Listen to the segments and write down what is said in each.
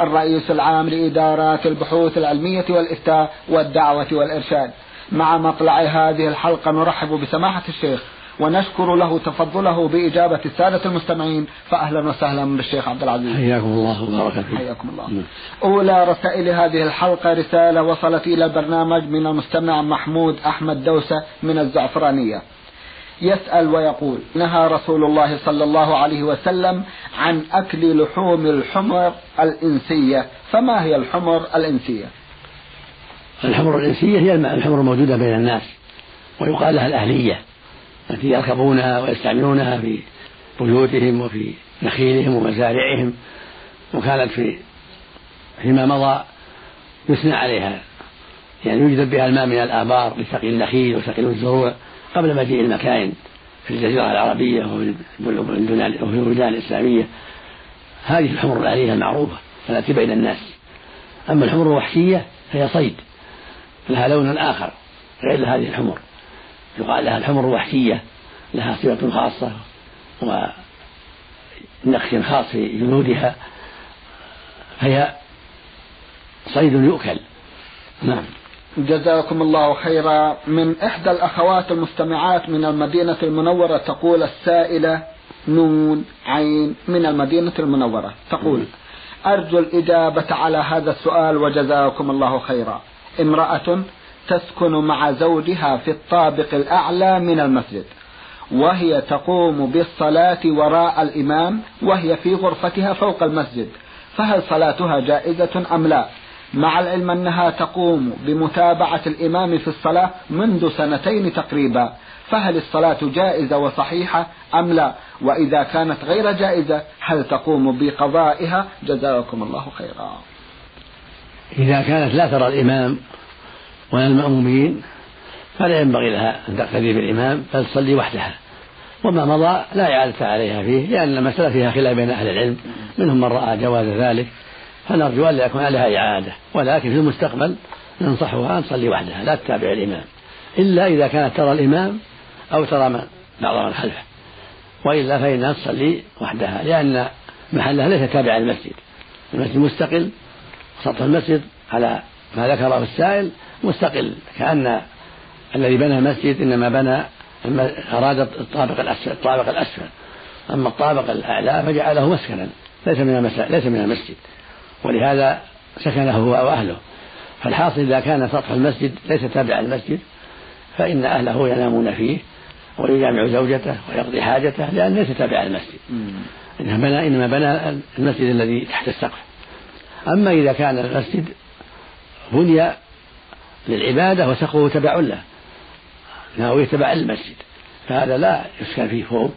الرئيس العام لإدارات البحوث العلمية والإفتاء والدعوة والإرشاد. مع مطلع هذه الحلقة نرحب بسماحة الشيخ ونشكر له تفضله بإجابة السادة المستمعين فأهلا وسهلا بالشيخ عبد العزيز. حياكم الله وبارك فيكم حياكم الله. أولى رسائل هذه الحلقة رسالة وصلت إلى البرنامج من المستمع محمود أحمد دوسة من الزعفرانية. يسأل ويقول. نهى رسول الله صلى الله عليه وسلم عن أكل لحوم الحمر الإنسية. فما هي الحمر الإنسية؟ الحمر الإنسية هي الحمر الموجودة بين الناس ويقال لها الأهلية التي يركبونها ويستعملونها في بيوتهم وفي نخيلهم ومزارعهم. وكانت في فيما مضى يثنى عليها. يعني يجذب بها الماء من الآبار لسقي النخيل وسقي الزروع. قبل مجيء المكاين في الجزيرة العربية وفي البلدان الإسلامية هذه الحمر الآلية المعروفة التي بين الناس. أما الحمر الوحشية فهي صيد لها لون آخر غير هذه الحمر. يقال لها الحمر الوحشية لها صفة خاصة ونقش خاص في جلودها فهي صيد يؤكل. نعم. جزاكم الله خيرا. من إحدى الأخوات المستمعات من المدينة المنورة تقول السائلة نون عين من المدينة المنورة. تقول أرجو الإجابة على هذا السؤال وجزاكم الله خيرا. امرأة تسكن مع زوجها في الطابق الأعلى من المسجد وهي تقوم بالصلاة وراء الإمام وهي في غرفتها فوق المسجد فهل صلاتها جائزة أم لا؟ مع العلم أنها تقوم بمتابعة الإمام في الصلاة منذ سنتين تقريبا فهل الصلاة جائزة وصحيحة أم لا؟ وإذا كانت غير جائزة هل تقوم بقضائها؟ جزاكم الله خيرا. إذا كانت لا ترى الإمام ولا المأمومين فلا ينبغي لها أن تقتدي بالإمام بل تصلي وحدها. وما مضى لا إعادة عليها فيه لأن المسألة فيها خلاف بين أهل العلم منهم من رأى جواز ذلك. فنرجو ألا يكون عليها إعادة ولكن في المستقبل ننصحها أن تصلي وحدها لا تتابع الإمام. إلا إذا كانت ترى الإمام أو ترى من بعض من خلفه. وإلا فإنها تصلي وحدها لأن محلها ليس تابع المسجد المسجد مستقل سطح المسجد على ما ذكره السائل مستقل كأن الذي بنى المسجد إنما بنى أراد الطابق الأسفل الطابق الأسفل. أما الطابق الأعلى فجعله مسكنا ليس من ليس من المسجد. ولهذا سكنه هو وأهله. فالحاصل إذا كان سطح المسجد ليس تابع المسجد فإن أهله ينامون فيه ويجامع زوجته ويقضي حاجته لأن ليس تابع المسجد إنما بنى إنما بنى المسجد الذي تحت السقف. أما إذا كان المسجد بني للعبادة وسقفه تبع له ناوي تبع المسجد فهذا لا يسكن فيه فوق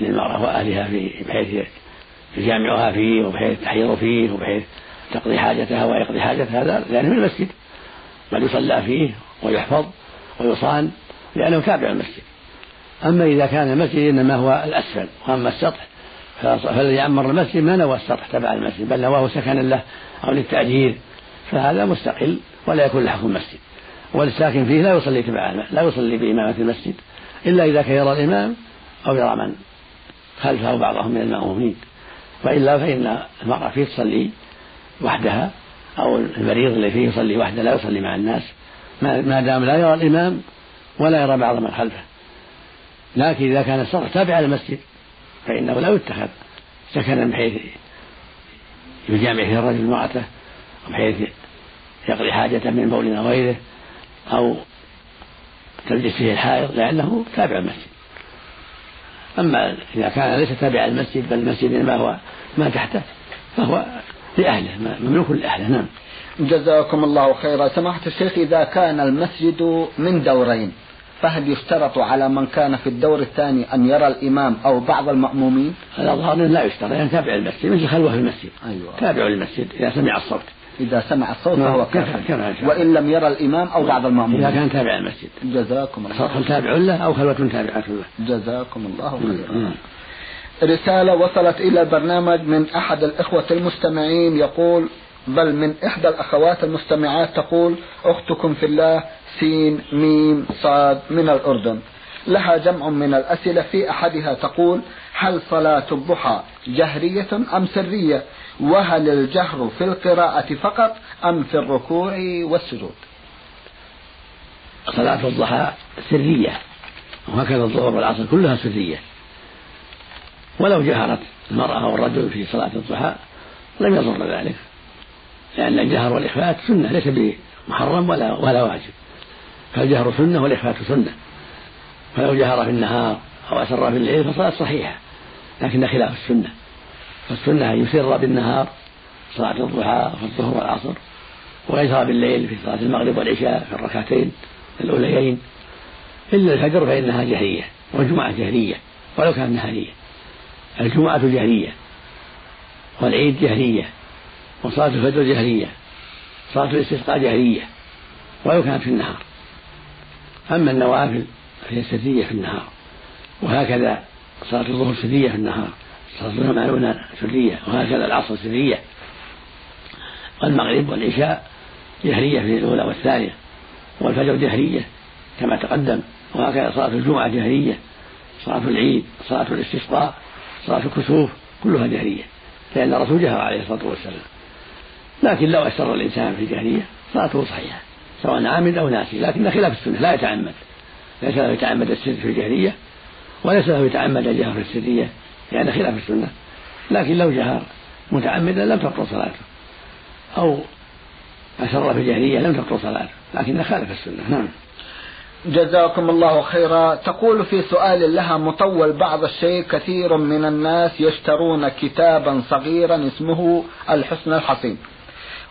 للمرأة وأهلها في بحيث يجامعها فيه وبحيث تحير فيه وبحيث تقضي حاجتها ويقضي حاجتها هذا لأنه من المسجد. بل يصلى فيه ويحفظ ويصان لأنه تابع المسجد. أما إذا كان المسجد إنما هو الأسفل وأما السطح فالذي يعمر المسجد ما نوى السطح تبع المسجد بل نواه سكنا له أو للتأجير فهذا مستقل ولا يكون له حكم المسجد. والساكن فيه لا يصلي تبع لا يصلي بإمامة المسجد إلا إذا كان يرى الإمام أو يرى من خلفه بعضهم من المأمومين. وإلا فإن المرأة فيه تصلي وحدها أو المريض اللي فيه يصلي وحده لا يصلي مع الناس ما دام لا يرى الإمام ولا يرى بعض من خلفه. لكن إذا كان السطح تابع للمسجد فإنه لا يتخذ سكنا بحيث يجامع فيه الرجل امرأته بحيث يقضي حاجته من بول أو غيره أو تلبس فيه الحائض لأنه تابع المسجد. أما إذا كان ليس تابع المسجد بل المسجد ما هو ما تحته فهو لأهله مملوك لأهله نعم جزاكم الله خيرا سماحة الشيخ إذا كان المسجد من دورين فهل يشترط على من كان في الدور الثاني أن يرى الإمام أو بعض المأمومين؟ هذا ظاهر لا يشترط يعني تابع المسجد مثل خلوة في المسجد أيوة. تابع للمسجد إذا سمع الصوت إذا سمع الصوت فهو كافر. وإن لم يرى الإمام أو بعض إذا المأمومين كان تابع المسجد. جزاكم الله. صرف تابع له أو خلوة تابعة له. جزاكم الله خيرا. رسالة وصلت إلى البرنامج من أحد الإخوة المستمعين. يقول بل من إحدى الأخوات المستمعات تقول أختكم في الله سين ميم صاد من الأردن. لها جمع من الأسئلة في أحدها تقول هل صلاة الضحى جهرية أم سرية؟ وهل الجهر في القراءة فقط أم في الركوع والسجود؟ صلاة الضحى سرية وهكذا الظهر والعصر كلها سرية. ولو جهرت المرأة أو الرجل في صلاة الضحى لم يضر ذلك لأن الجهر والإخفاء سنة ليس بمحرم ولا ولا واجب. فالجهر سنة والإخفاء سنة. فلو جهر في النهار أو أسر في الليل فصلاة صحيحة لكن خلاف السنة. فالسنة أن يسر بالنهار صلاة الضحى في الظهر والعصر ويجهر بالليل في صلاة المغرب والعشاء في الركعتين الأوليين. إلا الفجر فإنها جهرية والجمعة جهرية ولو كانت نهارية. الجمعة جهرية والعيد جهرية وصلاة الفجر جهرية صلاة الاستسقاء جهرية ولو كانت في النهار. أما النوافل فهي سرية في النهار وهكذا صلاة الظهر سرية في النهار. الظهر معلومة سرية وهكذا العصر سرية والمغرب والعشاء جهرية في الأولى والثانية والفجر جهرية كما تقدم وهكذا صلاة الجمعة جهرية صلاة العيد صلاة الاستسقاء صلاة الكسوف كلها جهرية لأن الرسول جهر عليه الصلاة والسلام. لكن لو أسر الإنسان في جهرية صلاته صحيحة سواء عامد أو ناسي لكن خلاف السنة لا يتعمد. ليس له يتعمد السر في الجهرية وليس له يتعمد الجهر في السرية. لأن خلاف السنة. لكن لو جهر متعمدا لم تبطل صلاته. أو أسر في الجهرية لم تبطل صلاته. لكن خالف السنة. نعم. جزاكم الله خيرا. تقول في سؤال لها مطول بعض الشيء كثير من الناس يشترون كتابا صغيرا اسمه الحسن الحصين.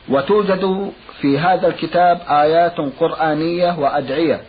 وتوجد في هذا الكتاب آيات قرآنية وأدعية.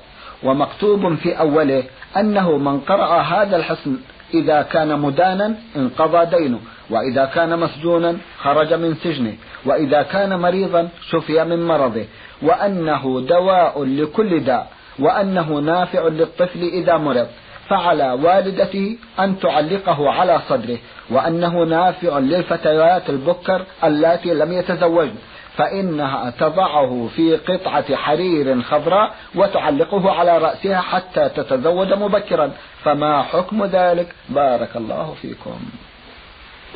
ومكتوب في أوله أنه من قرأ هذا الحسن إذا كان مدانا انقضى دينه وإذا كان مسجونا خرج من سجنه وإذا كان مريضا شفي من مرضه وأنه دواء لكل داء وأنه نافع للطفل إذا مرض فعلى والدته أن تعلقه على صدره وأنه نافع للفتيات البكر اللاتي لم يتزوجن. فإنها تضعه في قطعة حرير خضراء وتعلقه على رأسها حتى تتزوج مبكرا. فما حكم ذلك؟ بارك الله فيكم.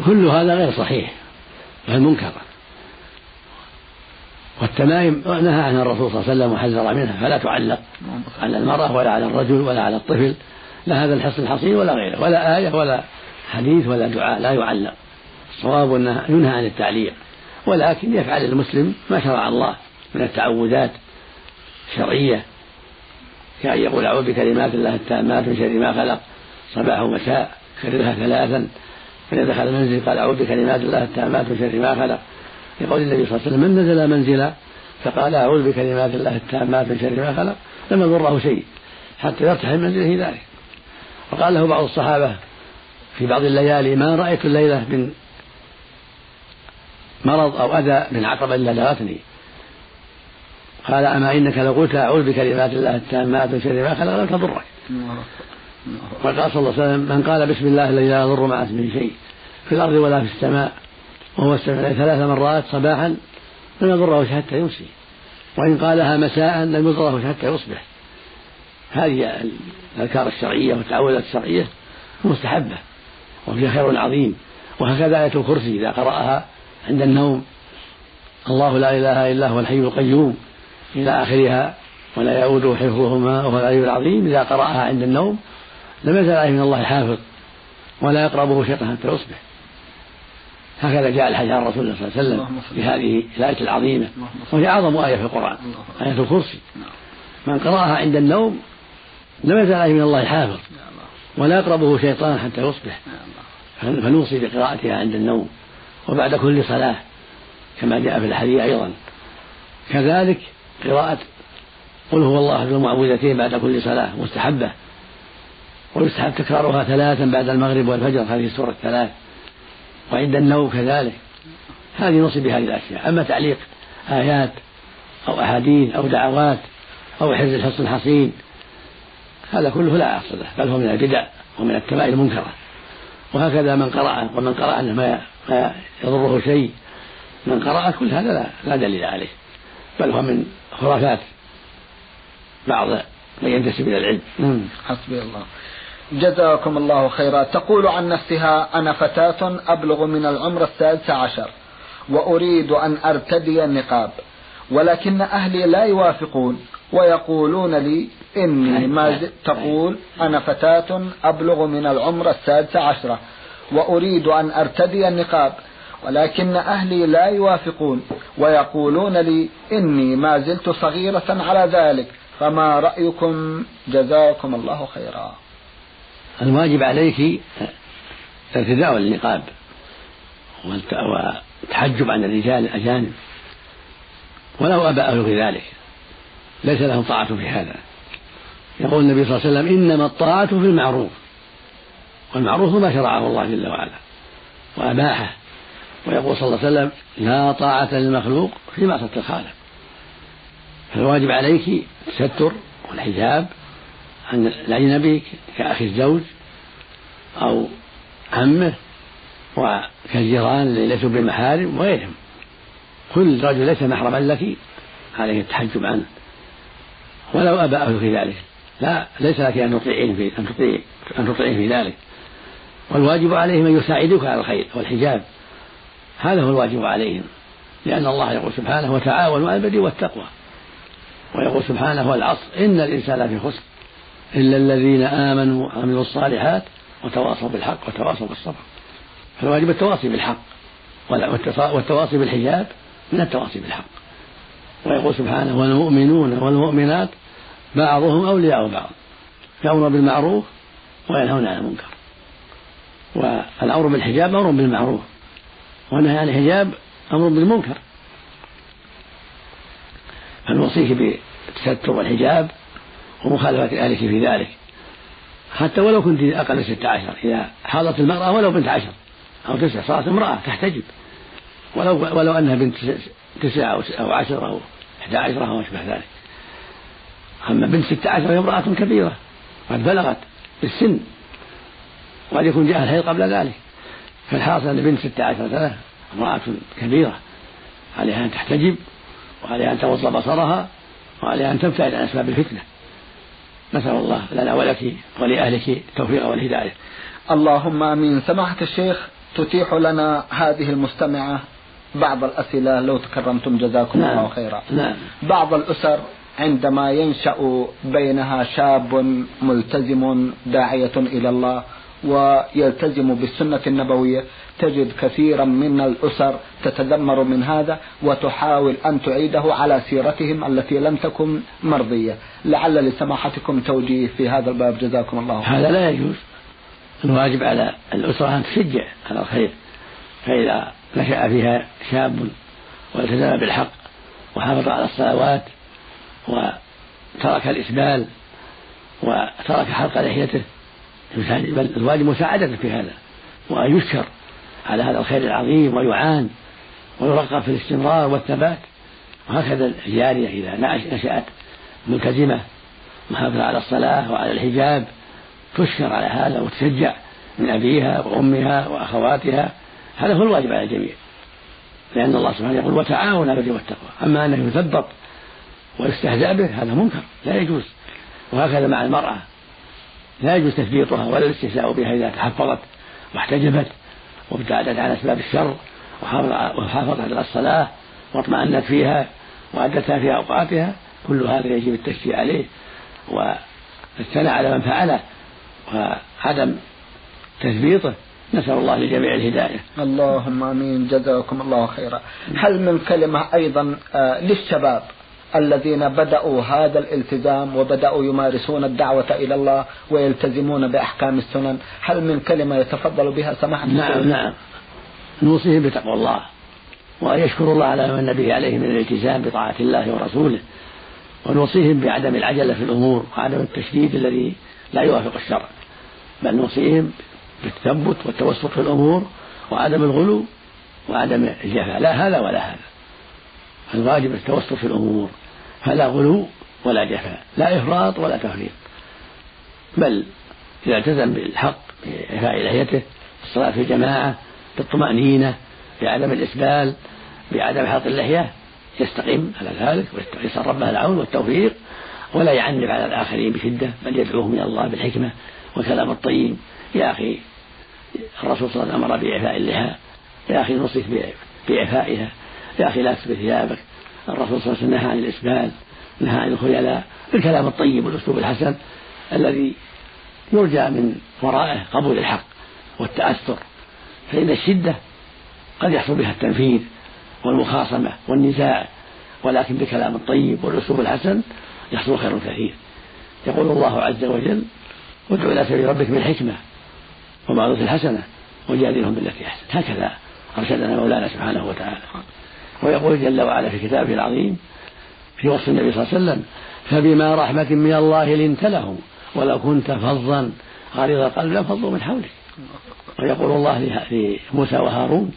كل هذا غير صحيح بل منكر. والتمائم نهى عنها الرسول صلى الله عليه وسلم وحذر منها فلا تعلق على المرأة ولا على الرجل ولا على الطفل لا هذا الحصن الحصين ولا غيره ولا آية ولا حديث ولا دعاء لا يعلق. الصواب أنه ينهى عن التعليق. ولكن يفعل المسلم ما شرع الله من التعوذات الشرعية. كأن يقول أعوذ بكلمات الله التامات من شر ما خلق صباح ومساء كررها ثلاثا. فإذا دخل المنزل قال أعوذ بكلمات الله التامات من شر ما خلق. يقول النبي صلى الله عليه وسلم من نزل منزلا؟ فقال أعوذ بكلمات الله التامات من شر ما خلق. لم يضره شيء حتى يرتحل منزله ذلك. وقال له بعض الصحابة في بعض الليالي ما رأيت الليلة من مرض أو أذى من عقبة إلا لغتني قال أما إنك لو قلت أعوذ بكلمات الله التامات من شر ما خلق لم تضرك. وقال صلى الله عليه وسلم من قال بسم الله الذي لا يضر مع اسمه شيء في الأرض ولا في السماء وهو استمع ثلاث مرات صباحا لم يضره حتى يمسي. وإن قالها مساء لم يضره حتى يصبح. هذه الأذكار الشرعية والتعوذات الشرعية مستحبة وفيها خير عظيم. وهكذا آية الكرسي إذا قرأها عند النوم. الله لا إله إلا هو الحي القيوم. إلى آخرها ولا يؤوده حفظهما وهو العلي العظيم. إذا قرأها عند النوم لم يزل عليه من الله حافظ ولا يقربه شيطان حتى يصبح هكذا جاء الحديث عن رسول الله صلى الله عليه وسلم في هذه الآية العظيمة. وهي أعظم آية في القرآن آية الكرسي. من قرأها عند النوم لم يزل عليه من الله حافظ ولا يقربه شيطان حتى يصبح. فنوصي بقراءتها عند النوم. وبعد كل صلاة كما جاء في الحديث أيضا. كذلك قراءة قل هو الله في المعوذتين بعد كل صلاة مستحبة. ويستحب تكرارها ثلاثا بعد المغرب والفجر هذه السورة الثلاث وعند النوم كذلك. هذه نصب بهذه الأشياء. أما تعليق آيات أو أحاديث أو دعوات أو حفظ الحصن الحصين هذا كله لا أصل له بل هو من البدع ومن الكبائر المنكرة. وهكذا من قرأ ومن قرأ ما يضره شيء من قرأ كل هذا لا, لا دليل عليه. بل هو من خرافات بعض من ينتسب إلى العلم. نعم. حسبي الله. جزاكم الله خيرا. تقول عن نفسها أنا فتاة أبلغ من العمر السادس عشر وأريد أن أرتدي النقاب ولكن أهلي لا يوافقون ويقولون لي إني ما زلت تقول أنا فتاة أبلغ من العمر السادس عشرة وأريد أن أرتدي النقاب ولكن أهلي لا يوافقون ويقولون لي إني ما زلت صغيرة على ذلك فما رأيكم؟ جزاكم الله خيرا. الواجب عليك ارتداء النقاب والتحجب عن الرجال الأجانب ولو أبى أهل ذلك ليس لهم طاعة في هذا. يقول النبي صلى الله عليه وسلم إنما الطاعة في المعروف. والمعروف ما شرعه الله جل وعلا وأباحه. ويقول صلى الله عليه وسلم لا طاعة للمخلوق في معصية الخالق. فالواجب عليك التستر والحجاب عن الأجنبي كأخي الزوج أو عمه وكالجيران اللي ليسوا بمحارم وغيرهم. كل رجل ليس محرما لك عليه التحجب عنه. ولو أبى أهل في ذلك. لا ليس لك أن تطيعين في أن تطيع أن تطيعين في ذلك. والواجب عليهم أن يساعدوك على الخير والحجاب. هذا هو الواجب عليهم لأن الله يقول سبحانه وتعاونوا على البر والتقوى ويقول سبحانه والعصر إن الإنسان لفي خسر إلا الذين آمنوا وعملوا الصالحات وتواصوا بالحق وتواصوا بالصبر. فالواجب التواصي بالحق والتواصي بالحجاب من التواصي بالحق. ويقول سبحانه والمؤمنون والمؤمنات بعضهم أولياء بعض يأمر بالمعروف وينهون عن المنكر. والأمر بالحجاب أمر بالمعروف والنهي عن الحجاب أمر بالمنكر. فنوصيك بالتستر والحجاب ومخالفة أهلك في ذلك. حتى ولو كنت أقل ستة عشر إذا حاضت المرأة ولو بنت عشر أو تسع صارت امرأة تحتجب. ولو ولو أنها بنت تسع أو عشر أو إحدى عشرة أو أشبه ذلك. أما بنت ستة عشر هي امرأة كبيرة قد بلغت بالسن وقد يكون جاء الحيض قبل ذلك. فالحاصل أن بنت ستة عشر سنة امرأة كبيرة عليها أن تحتجب وعليها أن تغض بصرها وعليها أن تبتعد عن أسباب الفتنة. نسأل الله لنا ولك ولأهلك التوفيق والهداية. اللهم آمين. سماحة الشيخ تتيح لنا هذه المستمعة بعض الأسئلة لو تكرمتم جزاكم نعم. الله خيرا. نعم. بعض الأسر عندما ينشأ بينها شاب ملتزم داعية إلى الله ويلتزم بالسنة النبوية. تجد كثيرا من الأسر تتذمر من هذا وتحاول أن تعيده على سيرتهم التي لم تكن مرضية. لعل لسماحتكم توجيه في هذا الباب. جزاكم الله خيرا. هذا لا يجوز. الواجب على الأسرة أن تشجع على الخير. فإذا نشأ فيها شاب والتزم بالحق وحافظ على الصلوات وترك الإسبال وترك حلق لحيته بل الواجب مساعدته في هذا. وأن يشكر على هذا الخير العظيم ويعان ويرغب في الاستمرار والثبات. وهكذا الجارية إذا نشأت ملتزمة محافظة على الصلاة وعلى الحجاب. تشكر على هذا وتشجع من أبيها وأمها وأخواتها. هذا هو الواجب على الجميع. لأن الله سبحانه يقول وتعاون على البر والتقوى. أما أنه يثبط ويستهزأ به هذا منكر. لا يجوز. وهكذا مع المرأة. لا يجوز تثبيطها ولا الاستهزاء بها إذا تحفظت واحتجبت وابتعدت عن أسباب الشر وحافظت على الصلاة واطمأنت فيها وأدتها في أوقاتها كل هذا يجب التشجيع عليه والثناء على من فعله وعدم تثبيطه نسأل الله لجميع الهداية. اللهم آمين. جزاكم الله خيرا. هل من كلمة أيضا آه، للشباب؟ الذين بدأوا هذا الالتزام وبدأوا يمارسون الدعوة إلى الله ويلتزمون بأحكام السنن. هل من كلمة يتفضل بها سماحة؟ نعم نعم. نوصيهم بتقوى الله وأن يشكروا الله على ما النبي عليه من الالتزام بطاعة الله ورسوله ونوصيهم بعدم العجلة في الأمور وعدم التشديد الذي لا يوافق الشرع. بل نوصيهم بالتثبت والتوسط في الأمور وعدم الغلو وعدم الجفاء. لا هذا ولا هذا. الواجب التوسط في الأمور فلا غلو ولا جفاء لا إفراط ولا تفريط. بل إذا التزم بالحق بإعفاء لحيته الصلاة في الجماعة بالطمأنينة بعدم الإسبال بعدم حلق اللحية يستقيم على ذلك ويسأل ربه العون والتوفيق ولا يعنف على الآخرين بشدة بل يدعوهم إلى الله بالحكمة والكلام الطيب. يا أخي الرسول صلى الله عليه وسلم أمر بإعفاء اللحى يا أخي نصف بإعفائها. يا أخي لا تسبل ثيابك الرسول صلى الله عليه وسلم نهى عن الإسبال نهى عن الخيلاء بالكلام الطيب والأسلوب الحسن الذي يرجى من ورائه قبول الحق والتأثر. فإن الشدة قد يحصل بها التنفيذ والمخاصمة والنزاع ولكن بالكلام الطيب والأسلوب الحسن يحصل خير كثير. يقول الله عز وجل ادع إلى سبيل ربك بالحكمة ومعروف الحسنة وجادلهم بالتي أحسن. هكذا أرشدنا مولانا سبحانه وتعالى. ويقول جل وعلا في كتابه العظيم في وصف النبي صلى الله عليه وسلم فبما رحمة من الله لنت لهم ولو كنت فظا غليظ القلب لانفضوا من حولك. ويقول الله لموسى وهارون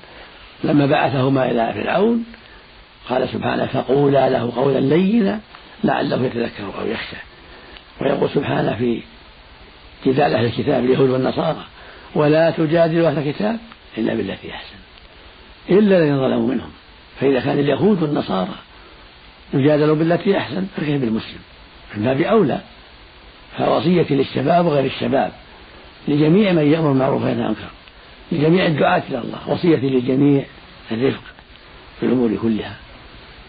لما بعثهما إلى فرعون قال سبحانه فقولا له قولا لينا لعله يتذكر أو يخشى. ويقول سبحانه في جدال أهل الكتاب اليهود والنصارى ولا تجادلوا أهل الكتاب إلا بالتي أحسن إلا الذين ظلموا منهم. فإذا كان اليهود والنصارى يجادلوا بالتي أحسن فكيف بالمسلم؟ من باب أولى فوصيتي للشباب وغير الشباب لجميع من يأمر بالمعروف وينهى عن المنكر لجميع الدعاة إلى الله وصيتي للجميع الرفق في الأمور كلها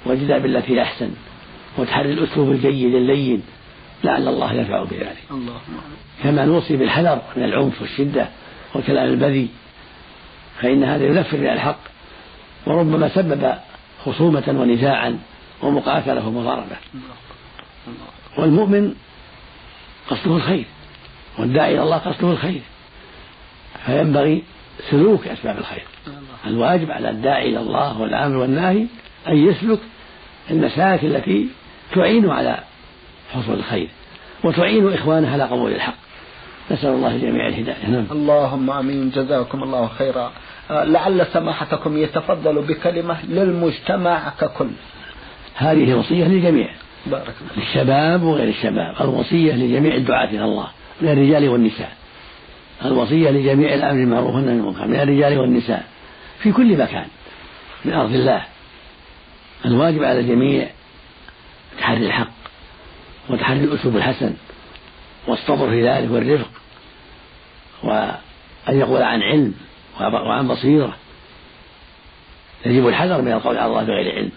والجدال بالتي أحسن وتحري الأسلوب الجيد اللين لعل الله ينفع بذلك. كما نوصي بالحذر من العنف والشدة والكلام البذيء فإن هذا ينفر من الحق وربما سبب خصومة ونزاعا ومقاتلة ومضاربة. والمؤمن قصده الخير والداعي إلى الله قصده الخير. فينبغي سلوك أسباب الخير. الواجب على الداعي إلى الله والآمر والناهي أن يسلك المسالك التي تعين على حصول الخير وتعين إخوانه على قبول الحق. نسأل الله جميع الهداية. نعم. اللهم آمين. جزاكم الله خيرا. لعل سماحتكم يتفضل بكلمة للمجتمع ككل. هذه وصية للجميع. بارك الله للشباب وغير الشباب. الوصية لجميع الدعاة إلى الله من الرجال والنساء. الوصية لجميع الأمر بالمعروف والنهي عن المنكر من الرجال والنساء. في كل مكان. من أرض الله. الواجب على الجميع تحري الحق وتحري الأسلوب الحسن والصبر في ذلك والرفق وأن يقول عن علم. وعن بصيرة. يجب الحذر من القول على الله بغير علم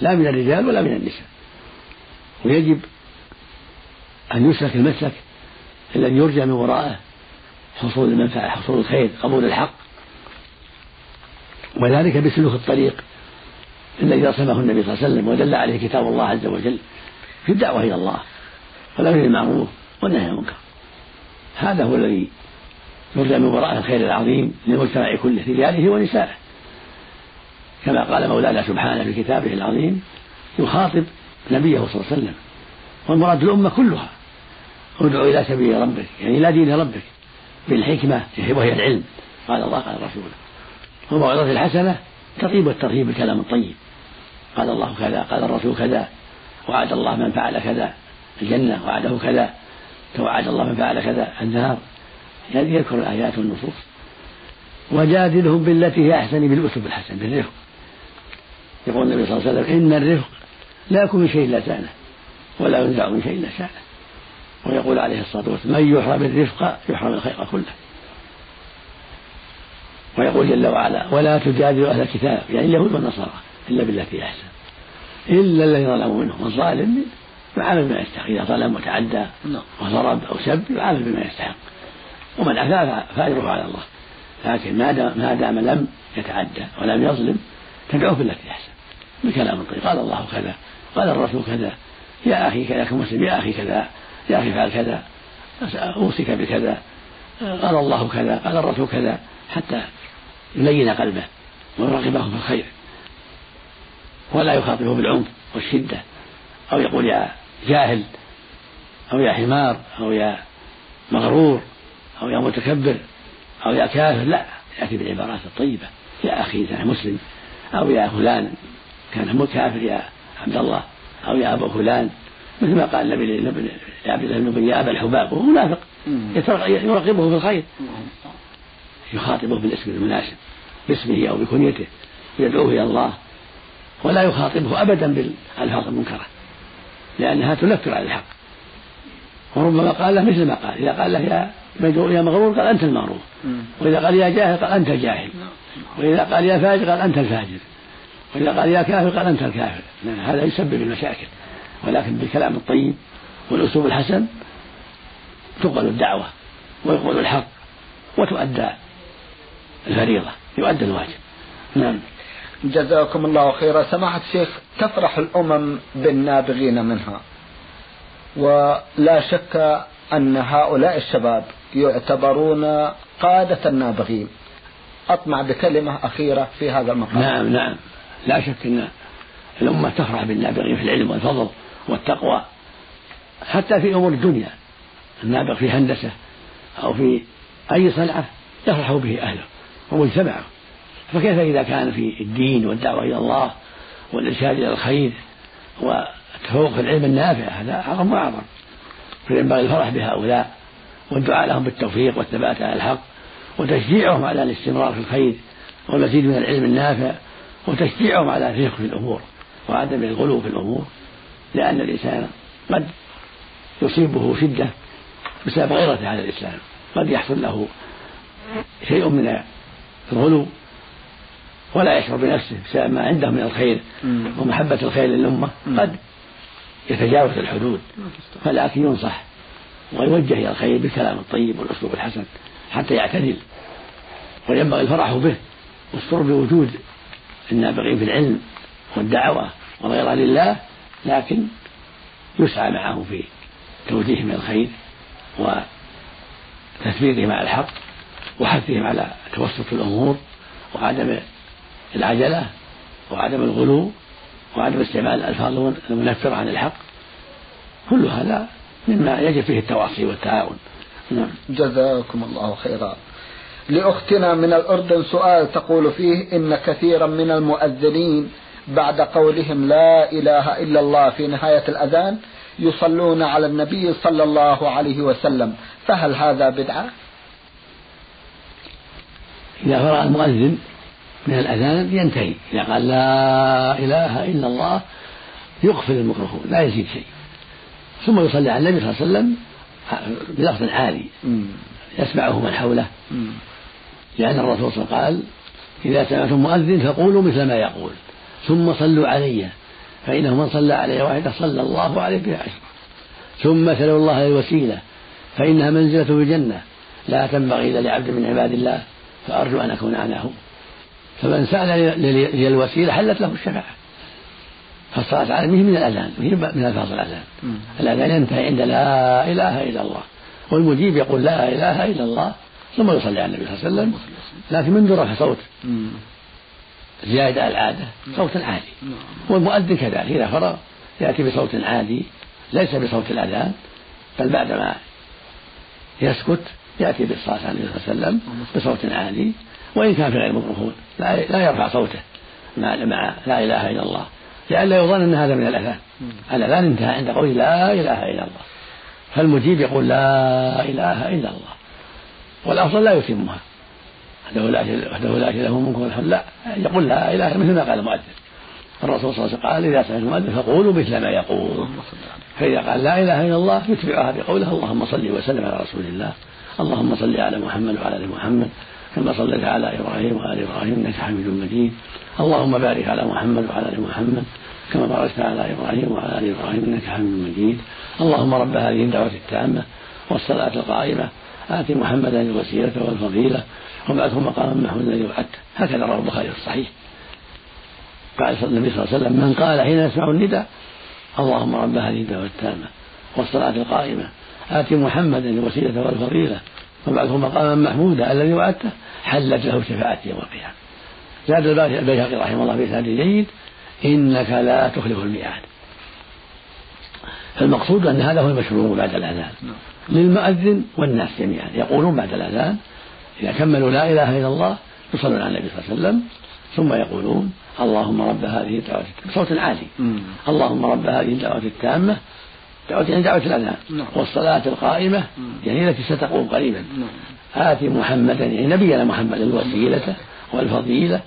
لا من الرجال ولا من النساء. ويجب أن يسلك المسلك الذي يرجى من وراءه حصول المنفعة حصول الخير قبول الحق. وذلك بسلوك الطريق الذي رسمه النبي صلى الله عليه وسلم ودل عليه كتاب الله عز وجل في الدعوة إلى الله. والأمر بالمعروف والنهي عن المنكر. هذا هو الذي يرجى من وراء الخير العظيم للمجتمع كله رجاله ونسائه. كما قال مولانا سبحانه في كتابه العظيم يخاطب نبيه صلى الله عليه وسلم والمراد الأمة كلها. ادعو إلى سبيل ربك يعني إلى دين ربك بالحكمة وهي العلم. قال الله قال رسوله. والموعظة الحسنة تطيب الترهيب بالكلام الطيب. قال الله كذا قال الرسول كذا وعد الله من فعل كذا الجنة وعده كذا توعد الله من فعل كذا النار. يعني يذكر الآيات والنصوص. وجادلهم بالتي هي أحسن بالأسلوب الحسن بالرفق. يقول النبي صلى الله عليه وسلم إن الرفق لا يكون من شيء إلا زانه ولا ينزع من شيء إلا شأنه. ويقول عليه الصلاة والسلام من يحرم الرفق يحرم الخير كله. ويقول جل وعلا ولا تجادلوا أهل الكتاب يعني اليهود والنصارى إلا بالتي أحسن. إلا الذين ظلموا منهم الظالم يعامل بما يستحق إذا ظلم وتعدى نعم. وضرب أو سب يعامل بما يستحق. ومن عفا فأجره على الله. لكن ما دام ما دام لم يتعدى ولم يظلم تدعوه بالتي أحسن. بكلام طيب. قال الله كذا قال الرسول كذا يا أخي كذا كمسلم يا أخي كذا يا أخي فعل كذا أوصيك بكذا قال الله كذا قال الرسول كذا حتى يلين قلبه ويرغبه في الخير. ولا يخاطبه بالعنف والشدة. أو يقول يا جاهل أو يا حمار أو يا مغرور. أو يا متكبر أو يا كافر لا يأتي بالعبارات الطيبة. يا أخي يا مسلم أو يا فلان كان كافر يا عبد الله أو يا أبا فلان. مثل ما قال النبي لعبد الله بن يا أبا الحباب وهو منافق. يراقبه في الخير. يخاطبه بالاسم المناسب باسمه أو بكنيته يدعوه إلى الله. ولا يخاطبه أبدا بالألفاظ المنكرة لأنها تنكر على الحق. وربما قال له مثل ما قال إذا قال له يا يا مغرور قال أنت المغرور. وإذا قال يا جاهل قال أنت الجاهل. وإذا قال يا فاجر قال أنت الفاجر. وإذا قال يا كافر قال أنت الكافر. هذا يسبب المشاكل. ولكن بالكلام الطيب والأسلوب الحسن تقبل الدعوة ويقول الحق وتؤدى الفريضة. يؤدى الواجب. نعم. جزاكم الله خيرا. سماحة الشيخ تفرح الأمم بالنابغين منها. ولا شك أن هؤلاء الشباب يعتبرون قادة النابغين أطمع بكلمة أخيرة في هذا المقام. نعم نعم. لا شك أن الأمة تفرح بالنابغين في العلم والفضل والتقوى حتى في أمور الدنيا. النابغ في هندسة أو في أي صنعة يفرح به أهله ومجتمعه. فكيف إذا كان في الدين والدعوة إلى الله والإرشاد إلى الخير وتفوق في العلم النافع؟ هذا أعظم وأعظم فينبغي الفرح بهؤلاء. والدعاء لهم بالتوفيق والثبات على الحق وتشجيعهم على الاستمرار في الخير والمزيد من العلم النافع وتشجيعهم على الرفق في الأمور وعدم الغلو في الأمور لأن الإنسان قد يصيبه شدة بسبب غيرته على الإسلام قد يحصل له شيء من الغلو ولا يشعر بنفسه بسبب ما عنده من الخير ومحبة الخير للأمة قد يتجاوز الحدود فلكن ينصح ويوجه إلى الخير بالكلام الطيب والأسلوب الحسن حتى يعتدل. وينبغي الفرح به والسر بوجود النابغين في العلم والدعوة والغيرة لله لكن يسعى معه في توجيههم إلى الخير وتثبيتهم على الحق وحثهم على توسط الأمور وعدم العجلة وعدم الغلو وعدم استعمال الألفاظ المنفرة عن الحق. كل هذا مما يجب فيه التواصي والتعاون. نعم. جزاكم الله خيرا. لأختنا من الأردن سؤال تقول فيه إن كثيرا من المؤذنين بعد قولهم لا إله إلا الله في نهاية الأذان يصلون على النبي صلى الله عليه وسلم فهل هذا بدعة؟ إذا فرغ المؤذن من الأذان ينتهي. إذا قال لا إله إلا الله يقفل الميكروفون لا يزيد شيء. ثم يصلي على النبي صلى الله عليه وسلم بلفظ عالي يسمعه من حوله. لأن الرسول صلى الله عليه وسلم قال إذا سمعتم مؤذن فقولوا مثل ما يقول ثم صلوا علي فإنه من صلى علي واحدة صلى الله عليه بها عشرة ثم سلوا الله الوسيلة فإنها منزلة في الجنة. لا تنبغي إلا لعبد من عباد الله فأرجو أن أكون هو. فمن سأل لي الوسيلة حلت له الشفاعة. فالصلاة على من الأذان وهي من ألفاظ الأذان. الأذان ينتهي عند لا إله إلا الله. والمجيب يقول لا إله إلا الله ثم يصلي على النبي صلى الله عليه وسلم. لكن من رفع صوت؟ زيادة العادة صوت عالي. والمؤذن كذلك إذا فرغ يأتي بصوت عالي ليس بصوت الأذان بل بعدما يسكت يأتي بالصلاة على النبي صلى الله عليه وسلم بصوت عالي. وإن كان في غير ميكروفون لا, لا يرفع صوته مع, مع لا إله إلا الله. لئلا يظن أن هذا من الأذان. الأذان انتهى عند قول لا إله إلا الله. فالمجيب يقول لا إله إلا الله. والأفضل لا يتمها. وحده لا وحده لا شريك له ملك لا يقول لا إله مثل ما قال المؤذن الرسول صلى الله عليه وسلم قال إذا سمعت المؤذن فقولوا مثل ما يقول. فإذا قال لا إله إلا الله يتبعها بقوله اللهم صل وسلم على رسول الله. اللهم صل على محمد وعلى آل محمد كما صليت على إبراهيم وآل إبراهيم إنك حميد مجيد. اللهم بارك على محمد وعلى آل محمد كما باركت على إبراهيم وعلى آل إبراهيم إنك حميد مجيد. اللهم رب هذه الدعوة التامة والصلاة القائمة. آت محمدا الوسيلة والفضيلة وابعثه مقاما محمودا الذي وعدته هكذا رواه البخاري في الصحيح. قال النبي صلى الله عليه وسلم من قال حين يسمع النداء اللهم رب هذه الدعوة التامة والصلاة القائمة. آت محمدا الوسيلة والفضيلة وابعثه مقاما محمودا الذي وعدته حلت له شفاعتي يوم القيامة زاد البيهقي رحمه الله في إسناد جيد إنك لا تخلف الميعاد. فالمقصود أن هذا هو المشروع بعد الأذان. للمؤذن والناس جميعا. يقولون بعد الأذان إذا كملوا لا إله إلا الله يصلون على النبي صلى الله عليه وسلم ثم يقولون اللهم رب هذه الدعوة بصوت عالي. اللهم رب هذه الدعوة التامة دعوة يعني دعوة الأذان. نعم. والصلاة القائمة. يعني التي ستقوم قريبا. نعم. آتي محمدا يعني نبينا محمد الوسيلة. والفضيلة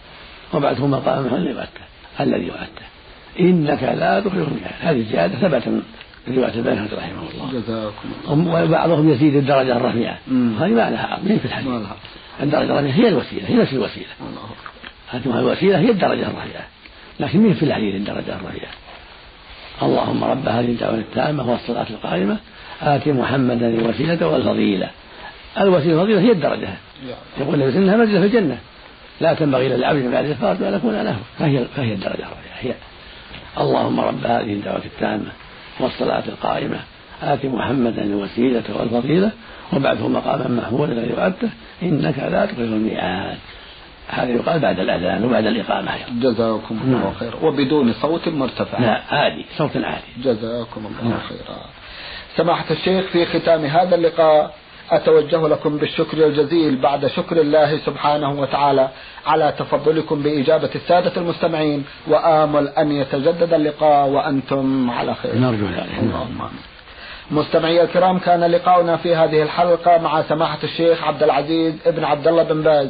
وبعده مقام الذي وعدته الذي وعدته. إنك لا تخلف الميعاد. هذه الزيادة ثبت من رواية البيهقي رحمه الله. جزاكم الله. وبعضهم يزيد الدرجة الرفيعة. هذه ما لها عرض في الحديث ما. الدرجة الرفيعة هي الوسيلة هي نفس الوسيلة. الله الوسيلة هي الدرجة الرفيعة لكن مين في الحديث الدرجة الرفيعة اللهم رب هذه الدعوة التامة والصلاة القائمة آتي محمدا الوسيلة والفضيلة. الوسيلة والفضيلة هي الدرجة. يقول النبي إنها منزله في الجنة. لا تنبغي للعبد من بعد الفرد أن يكون له. فهي فهي الدرجة الرفيعه هي اللهم رب هذه الدعوة التامة والصلاة القائمة. آت محمدا الوسيلة والفضيلة وبعثه مقاما محمودا الذي وعدته إنك لا تخلف الميعاد. هذا يقال بعد الأذان وبعد الإقامة أيضا. جزاكم الله نعم. خيرا. وبدون صوت مرتفع. لا عالي صوت عالي جزاكم الله نعم. خيرا. سماحة الشيخ في ختام هذا اللقاء أتوجه لكم بالشكر الجزيل بعد شكر الله سبحانه وتعالى على تفضلكم بإجابة السادة المستمعين وآمل أن يتجدد اللقاء وأنتم على خير. نرجو ذلك اللهم آمين. مستمعي الكرام كان لقاؤنا في هذه الحلقة مع سماحة الشيخ عبد العزيز ابن عبد الله بن باز.